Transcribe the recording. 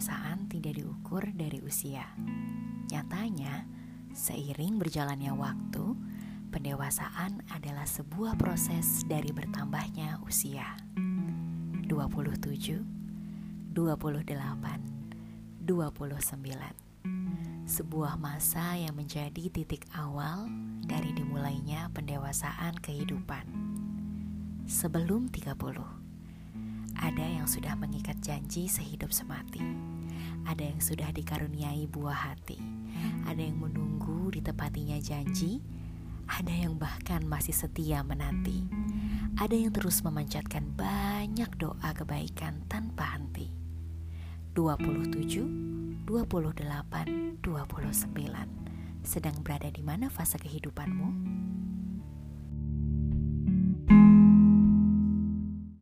pendewasaan tidak diukur dari usia. Nyatanya, seiring berjalannya waktu, pendewasaan adalah sebuah proses dari bertambahnya usia. 27, 28, 29. Sebuah masa yang menjadi titik awal dari dimulainya pendewasaan kehidupan. Sebelum 30 ada yang sudah mengikat janji sehidup semati. Ada yang sudah dikaruniai buah hati. Ada yang menunggu ditepatinya janji. Ada yang bahkan masih setia menanti. Ada yang terus memanjatkan banyak doa kebaikan tanpa henti. 27, 28, 29 sedang berada di mana fase kehidupanmu?